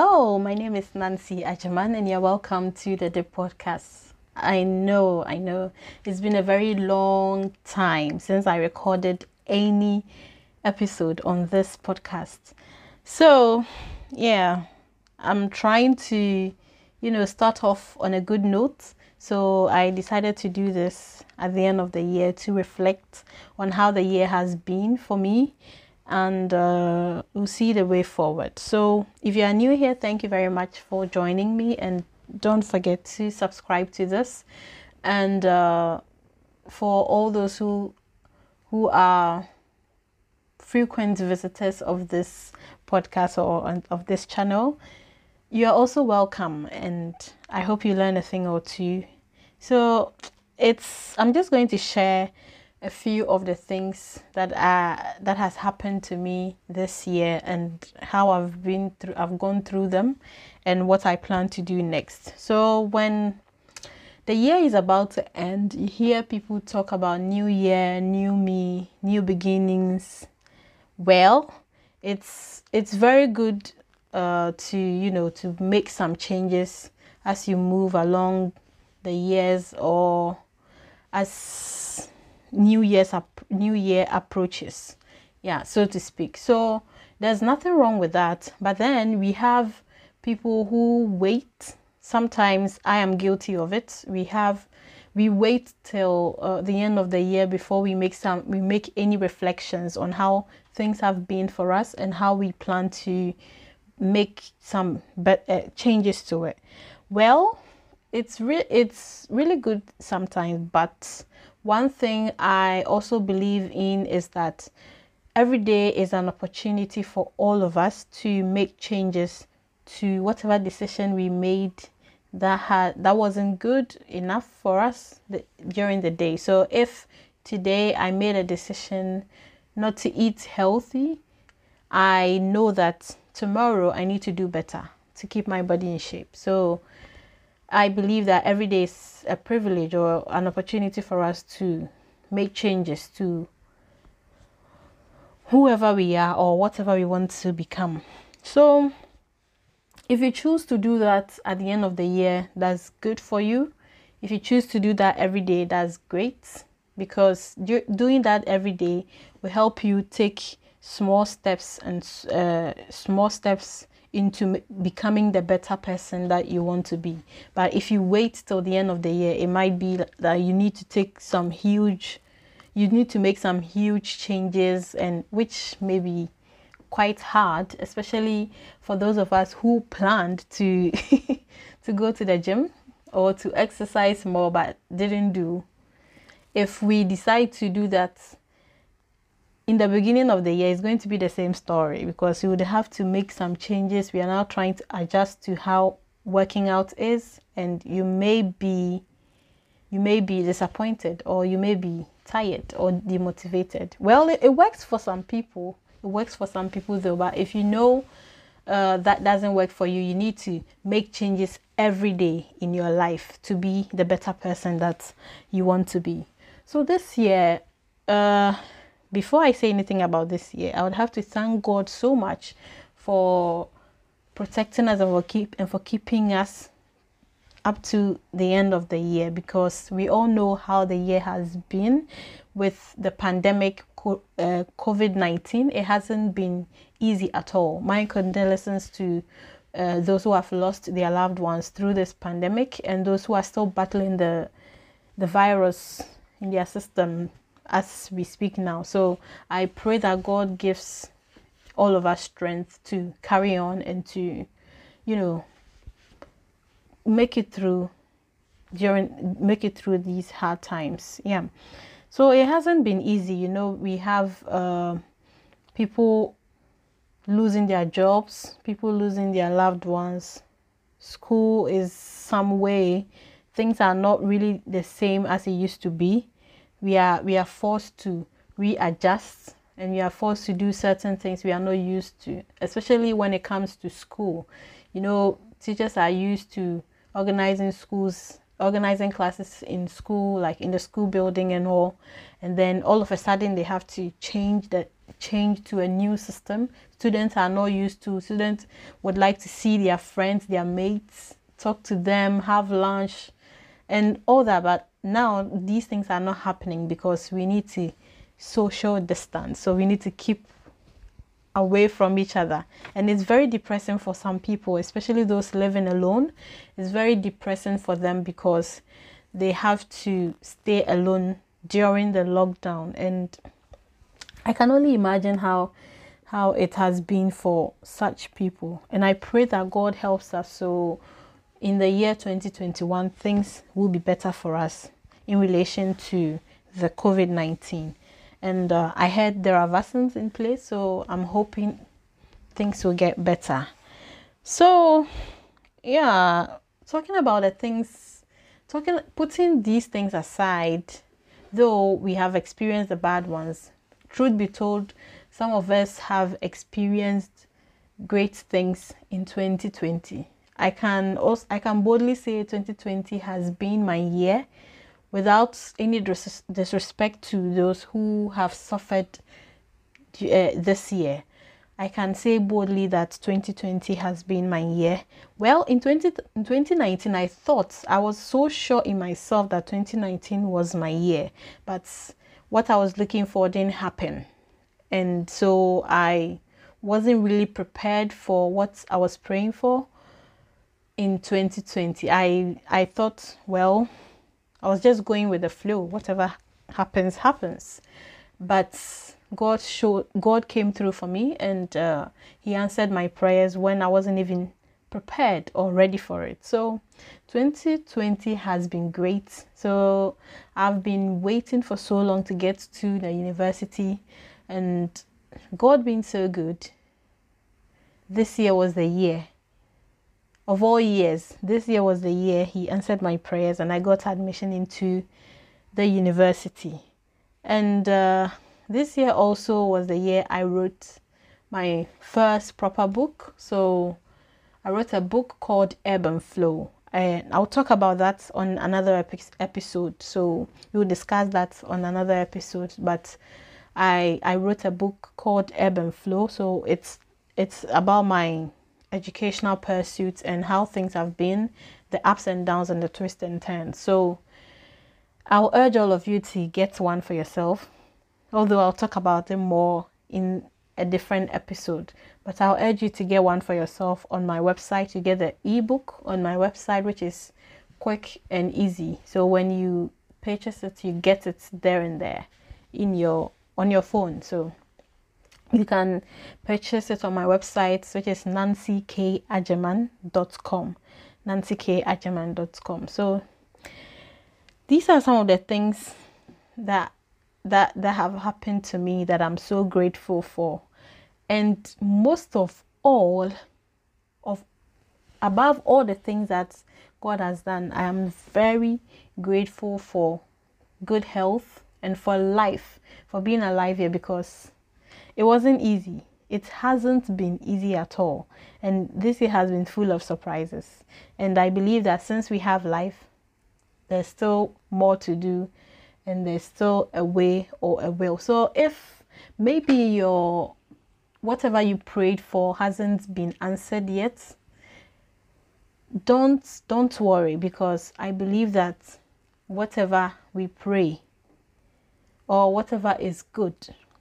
Hello, my name is Nancy Agyemang, and you're welcome to the Dip Podcast. I know, I know, it's been a very long time since I recorded any episode on this podcast. So, yeah, I'm trying to, you know, start off on a good note. So, I decided to do this at the end of the year to reflect on how the year has been for me and uh, we'll see the way forward. So, if you are new here, thank you very much for joining me, and don't forget to subscribe to this. And uh, for all those who who are frequent visitors of this podcast or of this channel, you are also welcome, and I hope you learn a thing or two. So, it's I'm just going to share a few of the things that are that has happened to me this year and how I've been through I've gone through them and what I plan to do next. So when the year is about to end, you hear people talk about new year, new me, new beginnings. Well, it's it's very good uh, to you know to make some changes as you move along the years or as new year's up new year approaches. Yeah so to speak. So there's nothing wrong with that. But then we have people who wait. Sometimes i am guilty of it. We have we wait till uh, the end of the year before we make some we make any reflections on how things have been for us and how we plan to make some be- uh, changes to it. Well it's re- it's really good sometimes but one thing I also believe in is that every day is an opportunity for all of us to make changes to whatever decision we made that had that wasn't good enough for us the, during the day. So if today I made a decision not to eat healthy, I know that tomorrow I need to do better to keep my body in shape. So I believe that every day is a privilege or an opportunity for us to make changes to whoever we are or whatever we want to become. So, if you choose to do that at the end of the year, that's good for you. If you choose to do that every day, that's great because doing that every day will help you take small steps and uh, small steps into becoming the better person that you want to be. But if you wait till the end of the year, it might be that you need to take some huge, you need to make some huge changes, and which may be quite hard, especially for those of us who planned to to go to the gym or to exercise more but didn't do. If we decide to do that in the beginning of the year it's going to be the same story because you would have to make some changes. We are now trying to adjust to how working out is and you may be you may be disappointed or you may be tired or demotivated. Well it, it works for some people. It works for some people though but if you know uh, that doesn't work for you you need to make changes every day in your life to be the better person that you want to be. So this year uh, before I say anything about this year, I would have to thank God so much for protecting us and for keep and for keeping us up to the end of the year because we all know how the year has been with the pandemic uh, COVID 19. It hasn't been easy at all. My condolences to uh, those who have lost their loved ones through this pandemic and those who are still battling the the virus in their system as we speak now. So I pray that God gives all of us strength to carry on and to, you know, make it through during make it through these hard times. Yeah. So it hasn't been easy, you know. We have uh, people losing their jobs, people losing their loved ones. School is some way things are not really the same as it used to be we are we are forced to readjust and we are forced to do certain things we are not used to especially when it comes to school you know teachers are used to organizing schools organizing classes in school like in the school building and all and then all of a sudden they have to change the change to a new system. Students are not used to. Students would like to see their friends, their mates, talk to them, have lunch, and all that. But now these things are not happening because we need to social distance. So we need to keep away from each other. And it's very depressing for some people, especially those living alone. It's very depressing for them because they have to stay alone during the lockdown. And I can only imagine how how it has been for such people. And I pray that God helps us so in the year 2021 things will be better for us in relation to the COVID-19 and uh, I heard there are vaccines in place, so I'm hoping things will get better. So, yeah, talking about the things, talking, putting these things aside, though we have experienced the bad ones, truth be told, some of us have experienced great things in 2020. I can also I can boldly say 2020 has been my year without any dis- disrespect to those who have suffered uh, this year. I can say boldly that 2020 has been my year. Well, in, 20, in 2019, I thought I was so sure in myself that 2019 was my year, but what I was looking for didn't happen. And so I wasn't really prepared for what I was praying for in 2020. I I thought, well, I was just going with the flow. Whatever happens, happens. But God showed, God came through for me, and uh, He answered my prayers when I wasn't even prepared or ready for it. So, 2020 has been great. So, I've been waiting for so long to get to the university, and God being so good, this year was the year of all years, this year was the year he answered my prayers and I got admission into the university. And uh, this year also was the year I wrote my first proper book. So I wrote a book called Ebb and Flow. And I'll talk about that on another epi- episode. So we'll discuss that on another episode. But I I wrote a book called Ebb and Flow. So it's it's about my educational pursuits and how things have been, the ups and downs and the twists and turns. So I'll urge all of you to get one for yourself, although I'll talk about it more in a different episode. But I'll urge you to get one for yourself on my website. You get the ebook on my website, which is quick and easy. So when you purchase it, you get it there and there in your on your phone. So you can purchase it on my website, which is nancykagyemang.com. nancykagyemang.com. So these are some of the things that that that have happened to me that I'm so grateful for. And most of all, of above all the things that God has done, I am very grateful for good health and for life, for being alive here because it wasn't easy. It hasn't been easy at all. And this year has been full of surprises. And I believe that since we have life, there's still more to do and there's still a way or a will. So if maybe your whatever you prayed for hasn't been answered yet, don't don't worry because I believe that whatever we pray or whatever is good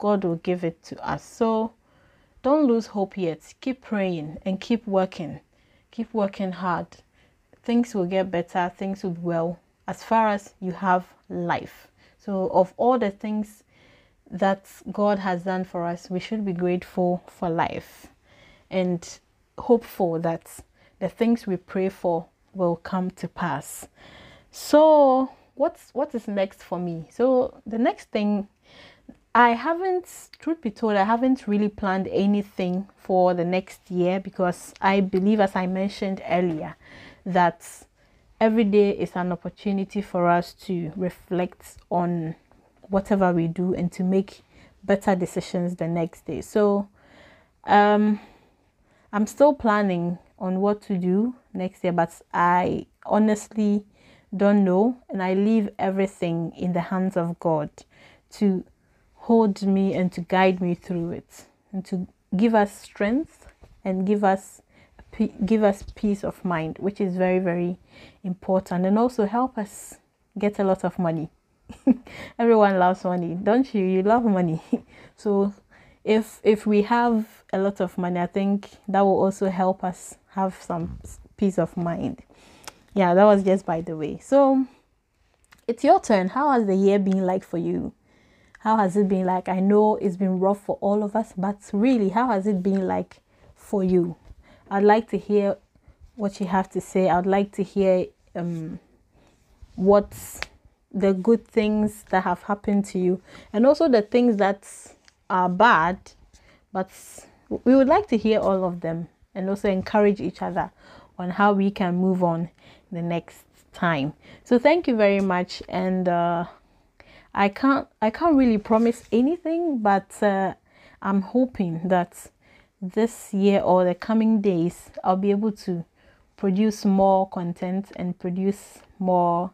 God will give it to us. So don't lose hope yet. Keep praying and keep working. Keep working hard. Things will get better, things will be well as far as you have life. So, of all the things that God has done for us, we should be grateful for life and hopeful that the things we pray for will come to pass. So, what's what is next for me? So, the next thing I haven't, truth be told, I haven't really planned anything for the next year because I believe, as I mentioned earlier, that every day is an opportunity for us to reflect on whatever we do and to make better decisions the next day. So, um, I'm still planning on what to do next year, but I honestly don't know, and I leave everything in the hands of God to hold me and to guide me through it and to give us strength and give us give us peace of mind which is very very important and also help us get a lot of money. Everyone loves money don't you? You love money. So if if we have a lot of money i think that will also help us have some peace of mind. Yeah that was just by the way. So it's your turn. How has the year been like for you how has it been like? I know it's been rough for all of us, but really, how has it been like for you? I'd like to hear what you have to say. I'd like to hear um, what's the good things that have happened to you, and also the things that are bad. But we would like to hear all of them and also encourage each other on how we can move on the next time. So, thank you very much, and uh, I can't I can't really promise anything, but uh, I'm hoping that this year or the coming days I'll be able to produce more content and produce more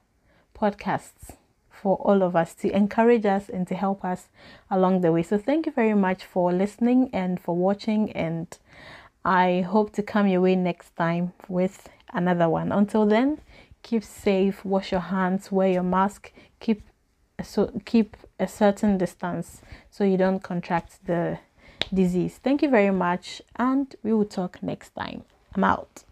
podcasts for all of us to encourage us and to help us along the way. So thank you very much for listening and for watching and I hope to come your way next time with another one. Until then, keep safe, wash your hands, wear your mask, keep so keep a certain distance so you don't contract the disease. Thank you very much and we will talk next time. I'm out